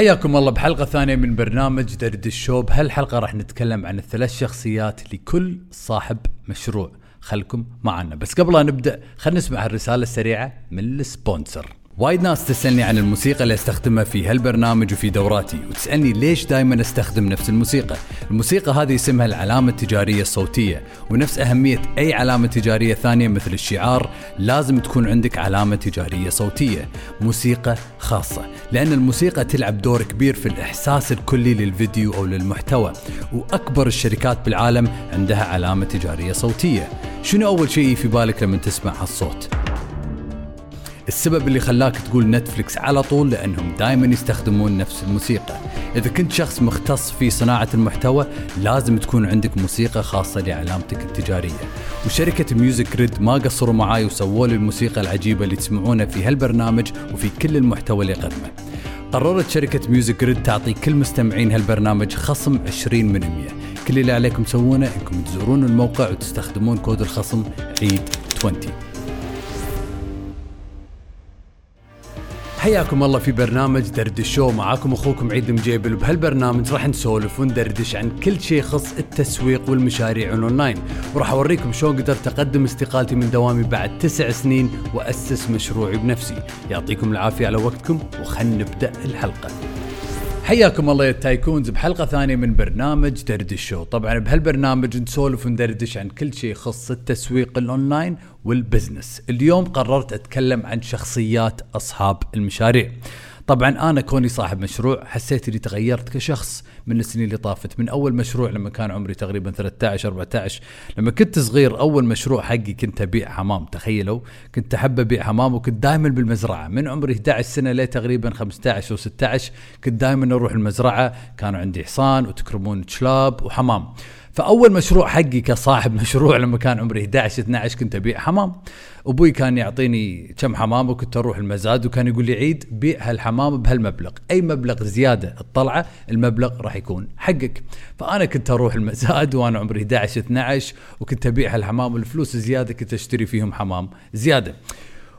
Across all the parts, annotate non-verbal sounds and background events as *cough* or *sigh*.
حياكم الله بحلقة ثانية من برنامج درد الشو بهالحلقة راح نتكلم عن الثلاث شخصيات لكل صاحب مشروع. خلكم معنا. بس قبل لا نبدأ خلينا نسمع الرسالة السريعة من ال sponsor. وايد ناس تسألني عن الموسيقى اللي أستخدمها في هالبرنامج وفي دوراتي وتسألني ليش دائما أستخدم نفس الموسيقى. الموسيقى هذه اسمها العلامة التجارية الصوتية ونفس أهمية أي علامة تجارية ثانية مثل الشعار لازم تكون عندك علامة تجارية صوتية. موسيقى خاصة لأن الموسيقى تلعب دور كبير في الإحساس الكلي للفيديو أو للمحتوى وأكبر الشركات بالعالم عندها علامة تجارية صوتية شنو أول شيء في بالك لما تسمع هالصوت؟ السبب اللي خلاك تقول نتفلكس على طول لأنهم دائما يستخدمون نفس الموسيقى. إذا كنت شخص مختص في صناعة المحتوى لازم تكون عندك موسيقى خاصة لعلامتك التجارية. وشركة ميوزك ريد ما قصروا معاي وسووا لي الموسيقى العجيبة اللي تسمعونها في هالبرنامج وفي كل المحتوى اللي قدمه قررت شركة ميوزك ريد تعطي كل مستمعين هالبرنامج خصم 20 من 100 كل اللي عليكم تسوونه إنكم تزورون الموقع وتستخدمون كود الخصم عيد 20 حياكم الله في برنامج درد الشو معاكم أخوكم عيد مجيبل وبهالبرنامج راح نسولف وندردش عن كل شيء يخص التسويق والمشاريع الأونلاين. وراح أوريكم شلون قدرت اقدم استقالتي من دوامي بعد تسع سنين وأسس مشروعي بنفسي. يعطيكم العافية على وقتكم وخلنا نبدأ الحلقة. حياكم الله يا tycoons بحلقة ثانية من برنامج درد الشو. طبعا بهالبرنامج نسولف وندردش عن كل شيء يخص التسويق ال online وال business. اليوم قررت أتكلم عن شخصيات أصحاب المشاريع. طبعا أنا كوني صاحب مشروع حسيت إني تغيرت كشخص من السنين اللي طافت. من أول مشروع لما كان عمري تقريبا 13 14 لما كنت صغير أول مشروع حقي كنت أبيع حمام. تخيلوا كنت أحب أبيع حمام وكنت دائما بالمزرعة. من عمري 11 سنة ليه تقريبا 15 أو 16 كنت دائما أروح المزرعة. كانوا عندي حصان وتكرمون كلاب وحمام. فأول مشروع حقي كصاحب مشروع لما كان عمري 11 12 كنت أبيع حمام. أبوي كان يعطيني كم حمام وكنت أروح المزاد وكان يقول لي عيد بيع هالحمام بهالمبلغ. أي مبلغ زيادة الطلعة المبلغ راح يكون حقك. فأنا كنت أروح المزاد وأنا عمري 11 12 وكنت أبيع هالحمام. والفلوس زيادة كنت أشتري فيهم حمام زيادة.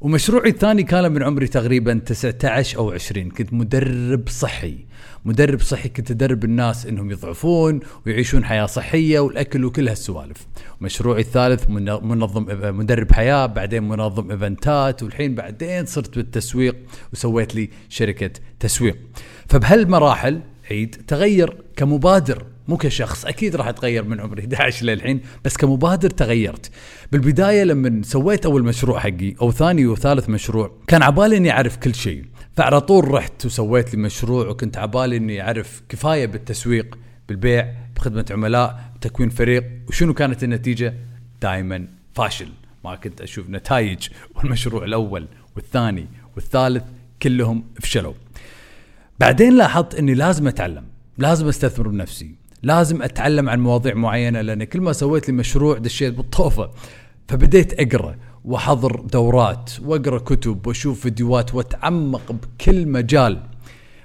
ومشروعي الثاني كان من عمري تقريبا 19 أو 20 كنت مدرب صحي. مدرب صحي كنت أدرب الناس إنهم يضعفون ويعيشون حياة صحية والأكل وكل هالسوالف. مشروعي الثالث منظم مدرب حياة بعدين منظم إيفنتات والحين بعدين صرت بالتسويق وسويت لي شركة تسويق. فبهالمراحل عيد تغير كمبادر. مو كشخص أكيد راح أتغير من عمري *laughs* 11 للحين بس كمبادر تغيرت. بالبداية لما سويت أول مشروع حقي أو ثاني وثالث مشروع كان عبالي إني أعرف كل شيء. فعلى طول رحت وسويت لي مشروع وكنت عبالي إني أعرف كفاية بالتسويق بالبيع بخدمة عملاء بتكوين فريق وشنو كانت النتيجة؟ دائما فاشل. ما كنت أشوف نتائج *laughs* والمشروع الأول والثاني والثالث كلهم فشلوا. بعدين لاحظت إني لازم أتعلم لازم أستثمر بنفسي. لازم أتعلم عن مواضيع معينة لأن كل ما سويت لي مشروع دشيت بالطوفة. فبديت أقرأ وأحضر دورات وأقرأ كتب وأشوف فيديوهات وأتعمق بكل مجال.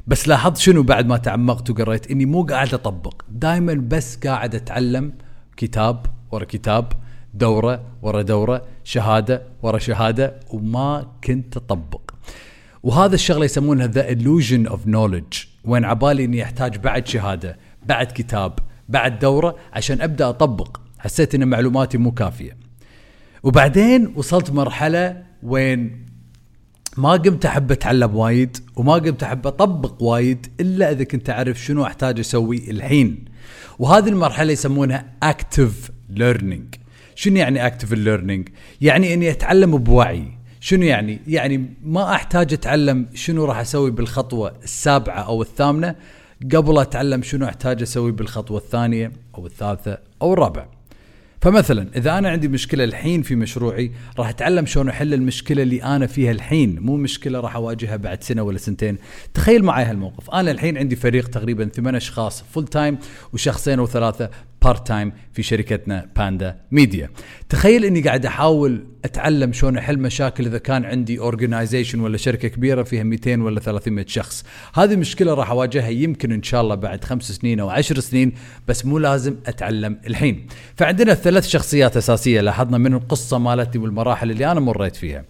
بس لاحظت شنو بعد ما تعمقت وقريت؟ إني مو قاعد أطبق. دائما بس قاعد أتعلم كتاب ورا كتاب دورة ورا دورة شهادة ورا شهادة وما كنت أطبق. وهذا الشغلة يسمونها the illusion of knowledge وين عبالي إني أحتاج بعد شهادة. بعد كتاب بعد دورة عشان أبدأ أطبق. حسيت إن معلوماتي مو كافية. وبعدين وصلت مرحلة وين ما قمت أحب أتعلم وايد وما قمت أحب أطبق وايد إلا إذا كنت أعرف شنو أحتاج أسوي الحين. وهذه المرحلة يسمونها active learning شنو يعني active learning يعني إني أتعلم بوعي. شنو يعني؟ يعني ما أحتاج أتعلم شنو راح أسوي بالخطوة السابعة أو الثامنة. قبل أتعلم شنو أحتاج أسوي بالخطوة الثانية أو الثالثة أو الرابعة. فمثلا إذا أنا عندي مشكلة الحين في مشروعي راح أتعلم شلون أحل المشكلة اللي أنا فيها الحين. مو مشكلة راح أواجهها بعد سنة ولا سنتين. تخيل معي هالموقف. أنا الحين عندي فريق تقريبا ثمان أشخاص full time وشخصين أو ثلاثة. part time في شركتنا Panda Media تخيل إني قاعد أحاول أتعلم شلون أحل مشاكل إذا كان عندي organization ولا شركة كبيرة فيها 200 ولا 300 شخص. هذه مشكلة راح أواجهها يمكن إن شاء الله بعد خمس سنين أو عشر سنين بس مو لازم أتعلم الحين. فعندنا ثلاث شخصيات أساسية لاحظنا من القصة مالتي والمراحل اللي أنا مريت فيها.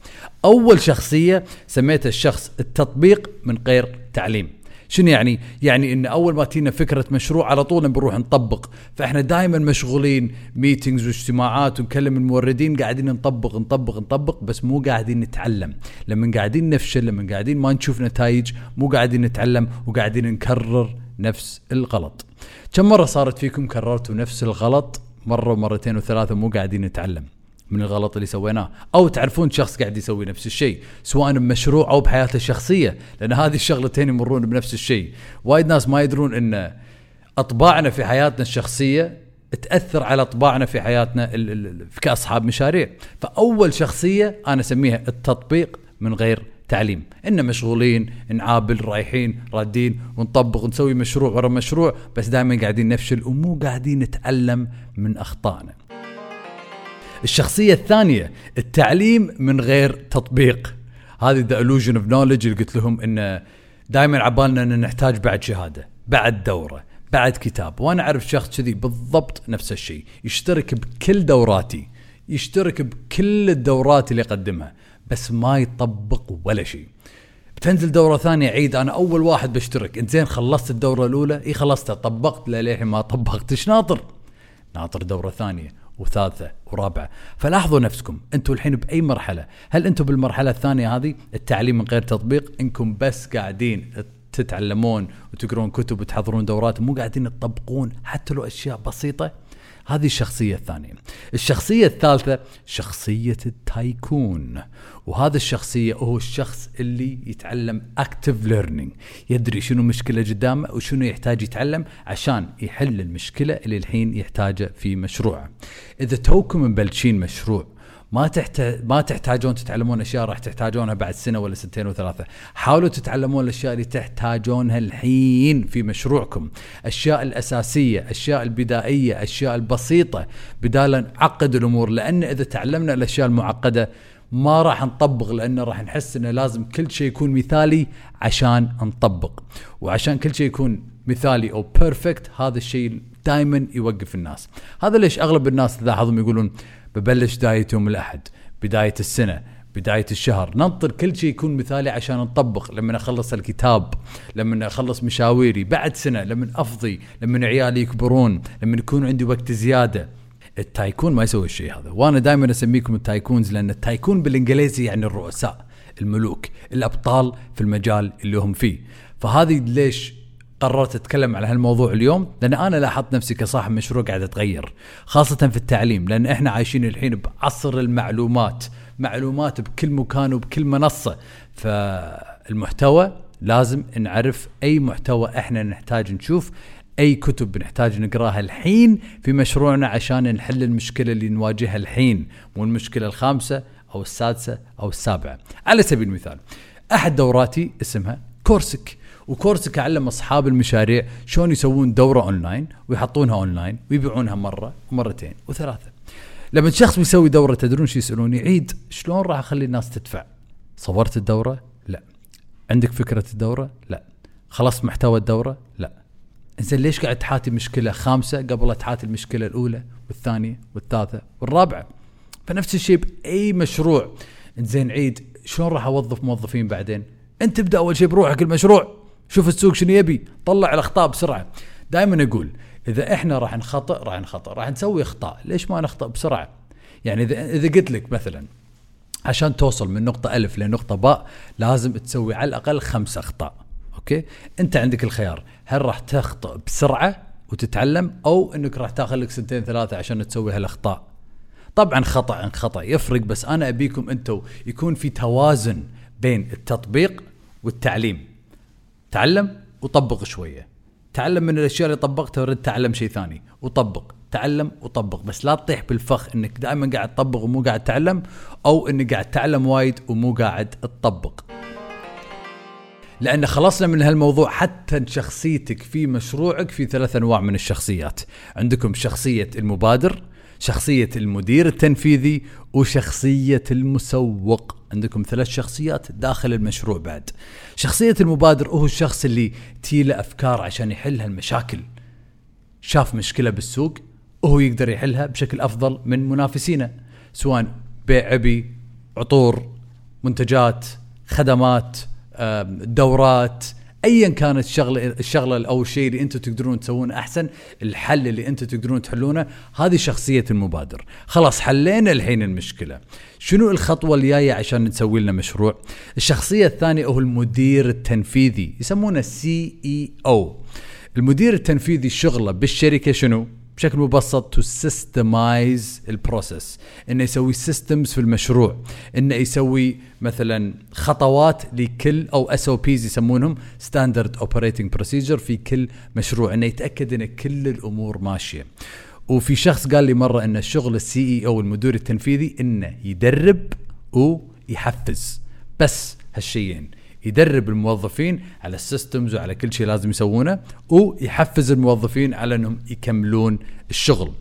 أول شخصية سميتها الشخص التطبيق من غير تعليم. شنو يعني؟ يعني إن أول ما تينا فكرة مشروع على طول بنروح نطبق. فإحنا دائما مشغولين ميتينجز واجتماعات ونكلم الموردين قاعدين نطبق نطبق نطبق بس مو قاعدين نتعلم. لما قاعدين نفشل لما قاعدين ما نشوف نتائج مو قاعدين نتعلم وقاعدين نكرر نفس الغلط. كم مرة صارت فيكم كررتوا نفس الغلط؟ مرة ومرتين وثلاثة مو قاعدين نتعلم. من الغلط اللي سويناه. أو تعرفون شخص قاعد يسوي نفس الشيء سواء بمشروع أو بحياته الشخصية لأن هذه الشغلتين يمرون بنفس الشيء. وايد ناس ما يدرون إن أطباعنا في حياتنا الشخصية تأثر على أطباعنا في حياتنا كأصحاب مشاريع. فأول شخصية أنا أسميها التطبيق من غير تعليم. إن مشغولين نعابل رايحين رادين ونطبق ونسوي مشروع ورا مشروع بس دائما قاعدين نفشل ومو قاعدين نتعلم من أخطائنا. الشخصية الثانية التعليم من غير تطبيق. هذه the illusion of knowledge اللي قلت لهم انه دائما عبالنا ان نحتاج بعد شهادة بعد دورة بعد كتاب. وأنا أعرف شخص كذي بالضبط نفس الشيء. يشترك بكل دوراتي يشترك بكل الدورات اللي يقدمها بس ما يطبق ولا شيء. بتنزل دورة ثانية عيد أنا أول واحد بشترك. أنت زين خلصت الدورة الأولى؟ إي خلصتها. طبقت للحين ما طبقت. إيش ناطر؟ ناطر دورة ثانية. وثالثة ورابعة. فلاحظوا نفسكم أنتم الحين بأي مرحلة؟ هل أنتم بالمرحلة الثانية هذه التعليم من غير تطبيق؟ إنكم بس قاعدين تتعلمون وتقرون كتب وتحضرون دورات مو قاعدين تطبقون حتى لو أشياء بسيطة؟ هذه الشخصية الثانية. الشخصية الثالثة شخصية ال tycoon. وهذا الشخصية هو الشخص اللي يتعلم active learning يدري شنو مشكلة قدامه وشنو يحتاج يتعلم عشان يحل المشكلة اللي الحين يحتاجها في مشروعه. إذا توكم مبلشين مشروع ما تحتاج ما تحتاجون تتعلمون أشياء راح تحتاجونها بعد سنة ولا سنتين وثلاثة، حاولوا تتعلمون الأشياء اللي تحتاجونها الحين في مشروعكم، الأشياء الأساسية، الأشياء البدائية، الأشياء البسيطة. بدال نعقد الأمور لأن إذا تعلمنا الأشياء المعقدة ما راح نطبق لأن راح نحس إنه لازم كل شيء يكون مثالي عشان نطبق، وعشان كل شيء يكون مثالي أو بيرفكت هذا الشيء دائما يوقف الناس، هذا ليش أغلب الناس تلاحظهم يقولون ببلش بداية يوم الأحد بداية السنة بداية الشهر. ننطر كل شيء يكون مثالي عشان نطبق. لما أخلص الكتاب لما أخلص مشاويري بعد سنة لما أفضي لما عيالي يكبرون لما يكون عندي وقت زيادة. التايكون ما يسوي الشيء هذا. وأنا دائما أسميكم التايكونز لأن التايكون بالإنجليزي يعني الرؤساء الملوك الأبطال في المجال اللي هم فيه. فهذه ليش قررت أتكلم على هالموضوع اليوم لأن أنا لاحظت نفسي كصاحب مشروع قاعد أتغير خاصة في التعليم لأن إحنا عايشين الحين بعصر المعلومات معلومات بكل مكان وبكل منصة. فالمحتوى لازم نعرف أي محتوى إحنا نحتاج نشوف أي كتب بنحتاج نقراها الحين في مشروعنا عشان نحل المشكلة اللي نواجهها الحين مو المشكلة الخامسة أو السادسة أو السابعة. على سبيل المثال أحد دوراتي اسمها كورسك. وكورسك علم أصحاب المشاريع شلون يسوون دورة أونلاين ويحطونها أونلاين ويبيعونها مرة ومرتين وثلاثة. لما شخص بيسوي دورة تدرون شو يسألوني عيد شلون راح أخلي الناس تدفع؟ صورت الدورة؟ لا. عندك فكرة الدورة؟ لا. خلصت محتوى الدورة؟ لا. زين ليش قاعد تحاتي مشكلة خامسة قبل تحاتي المشكلة الأولى والثانية والثالثة والرابعة؟ فنفس الشيء بأي مشروع زين عيد شلون راح أوظف موظفين بعدين؟ أنت ابدا أول شيء بروحك المشروع شوف السوق شنو يبي طلع الأخطاء بسرعة. دائما أقول إذا إحنا راح نخطئ راح نخطئ. راح نسوي أخطاء. ليش ما نخطئ بسرعة؟ يعني إذا إذا قلت لك مثلا عشان توصل من نقطة ألف لنقطة باء لازم تسوي على الأقل خمس أخطاء. أوكي؟ أنت عندك الخيار. هل راح تخطئ بسرعة وتتعلم أو أنك راح تاخذ لك سنتين ثلاثة عشان تسوي هالأخطاء؟ طبعا خطأ عن خطأ. يفرق بس أنا أبيكم أنتم يكون في توازن بين التطبيق والتعليم. تعلم وطبق شوية. تعلم من الأشياء اللي طبقتها ورد تعلم شيء ثاني. وطبق. تعلم وطبق. بس لا تطيح بالفخ إنك دائما قاعد تطبق ومو قاعد تعلم أو إنك قاعد تعلم وايد ومو قاعد تطبق. لأن خلصنا من هالموضوع حتى شخصيتك في مشروعك في ثلاث أنواع من الشخصيات. عندكم شخصية المبادر شخصية المدير التنفيذي وشخصية المسوق. عندكم ثلاث شخصيات داخل المشروع بعد. شخصية المبادر هو الشخص اللي تيله أفكار عشان يحل هالمشاكل شاف مشكلة بالسوق وهو يقدر يحلها بشكل أفضل من منافسينه سواء بيع عبي عطور منتجات خدمات دورات ايا كانت الشغله الشغلة أو الشيء اللي أنتم تقدرون تسوونه أحسن الحل اللي أنتم تقدرون تحلونه هذه شخصية المبادر. خلاص حلينا الحين المشكلة. شنو الخطوة الجاية عشان نسوي لنا مشروع؟ الشخصية الثانية هو المدير التنفيذي يسمونه CEO أو المدير التنفيذي شغله بالشركة شنو؟ بشكل مبسط to systemize ال process إنه يسوي systems في المشروع. إنه يسوي مثلا خطوات لكل أو SOPs يسمونهم standard operating procedure في كل مشروع. إنه يتأكد إن كل الأمور ماشية. وفي شخص قال لي مرة إن الشغل ال CEO أو المدير التنفيذي إنه يدرب ويحفز بس هالشيئين. يدرب الموظفين على ال systems وعلى كل شيء لازم يسوونه ويحفز الموظفين على انهم يكملون الشغل.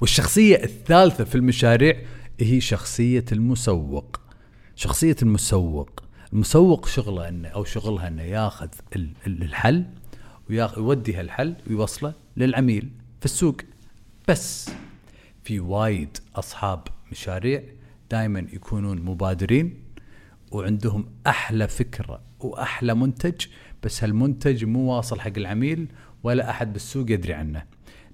والشخصية الثالثة في المشاريع هي شخصية المسوق. شخصية المسوق، المسوق شغله إنه أو شغلها إنه ياخذ الحل ويودي هالحل ويوصله للعميل في السوق. بس في وايد أصحاب مشاريع دائما يكونون مبادرين وعندهم أحلى فكرة وأحلى منتج بس هالمنتج مو واصل حق العميل ولا أحد بالسوق يدري عنه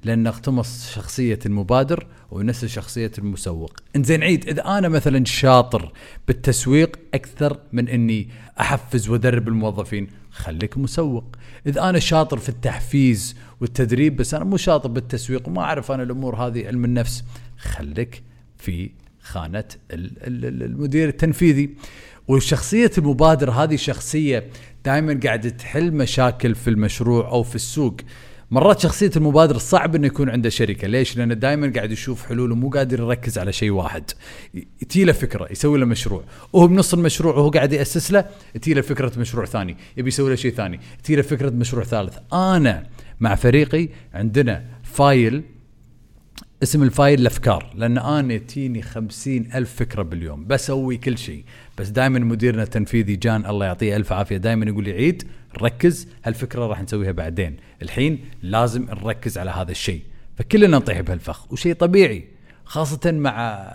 لأنه اختمص شخصية المبادر ونسى شخصية المسوق. إنزين عيد إذا أنا مثلا شاطر بالتسويق أكثر من إني أحفز وأدرب الموظفين خليك مسوق. إذا أنا شاطر في التحفيز والتدريب بس أنا مو شاطر بالتسويق وما أعرف أنا الأمور هذه علم النفس خليك في خانة المدير التنفيذي. وشخصية المبادر هذه شخصية دائما قاعدة تحل مشاكل في المشروع أو في السوق مرات شخصية المبادر صعب إنه يكون عنده شركة، ليش؟ لأنه دائما قاعد يشوف حلول ومو قادر يركز على شيء واحد. تي له فكرة يسوي له مشروع، وهو بنص المشروع وهو قاعد يأسس له تي له فكرة مشروع ثاني، يبي يسوي له شيء ثاني، تي له فكرة مشروع ثالث. أنا مع فريقي عندنا file اسم ال file الأفكار لأن أنا تيني خمسين ألف فكرة باليوم بسوي كل شيء. بس دائما مديرنا التنفيذي جان الله يعطيه ألف عافية دائما يقول لي عيد ركز هالفكرة راح نسويها بعدين. الحين لازم نركز على هذا الشيء. فكلنا نطيح بهالفخ وشيء طبيعي خاصة مع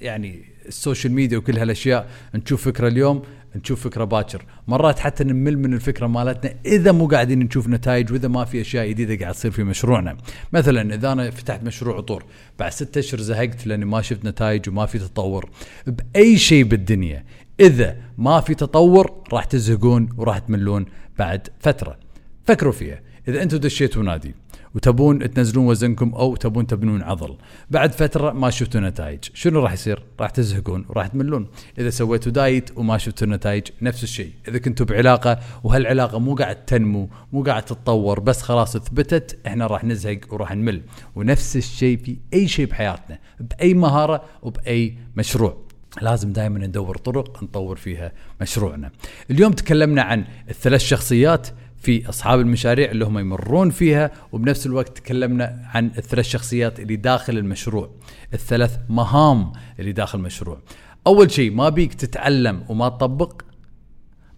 يعني ال social media وكل هالأشياء. نشوف فكرة اليوم نشوف فكرة باكر. مرات حتى نمل من الفكرة مالتنا إذا مو قاعدين نشوف نتائج وإذا ما في أشياء جديدة قاعد تصير في مشروعنا. مثلا إذا أنا فتحت مشروع عطور بعد ستة أشهر زهقت لأني ما شفت نتائج وما في تطور. بأي شيء بالدنيا إذا ما في تطور راح تزهقون وراح تملون بعد فترة. فكروا فيها. إذا أنتم دشيتوا نادي وتبون تنزلون وزنكم أو تبون تبنون عضل. بعد فترة ما شفتوا نتائج. شنو راح يصير؟ راح تزهقون وراح تملون. إذا سويتوا دايت وما شفتوا نتائج نفس الشيء. إذا كنتوا بعلاقة وهالعلاقة مو قاعد تنمو مو قاعد تتطور بس خلاص ثبتت إحنا راح نزهق وراح نمل. ونفس الشيء في أي شيء بحياتنا بأي مهارة وبأي مشروع. لازم دائما ندور طرق نطور فيها مشروعنا. اليوم تكلمنا عن الثلاث شخصيات في أصحاب المشاريع اللي هم يمرون فيها وبنفس الوقت تكلمنا عن الثلاث شخصيات اللي داخل المشروع. الثلاث مهام اللي داخل المشروع. أول شيء ما بيك تتعلم وما تطبق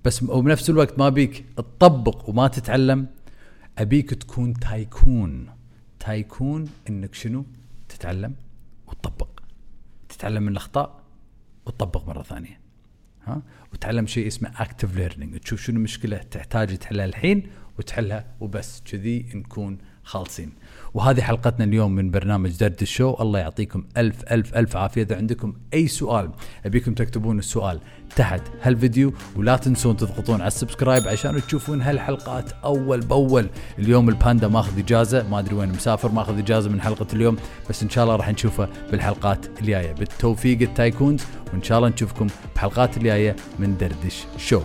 بس وبنفس الوقت ما بيك تطبق وما تتعلم أبيك تكون تايكون. تايكون إنك شنو؟ تتعلم وتطبق. تتعلم من الأخطاء وتطبق مرة ثانية. ها وتعلم شيء اسمه active learning تشوف شنو المشكلة تحتاج تحلها الحين وتحلها وبس. كذي نكون خالصين. وهذه حلقتنا اليوم من برنامج درد ال show. الله يعطيكم ألف ألف ألف عافية. إذا عندكم أي سؤال أبيكم تكتبون السؤال تحت هالفيديو. ولا تنسون تضغطون على ال subscribe عشان تشوفون هالحلقات أول بأول. اليوم الباندا ماخذ إجازة. ما أدري وين مسافر ماخذ إجازة من حلقة اليوم. بس إن شاء الله راح نشوفه بالحلقات الجاية. بالتوفيق التايكونز وإن شاء الله نشوفكم بحلقات الجاية من دردش شو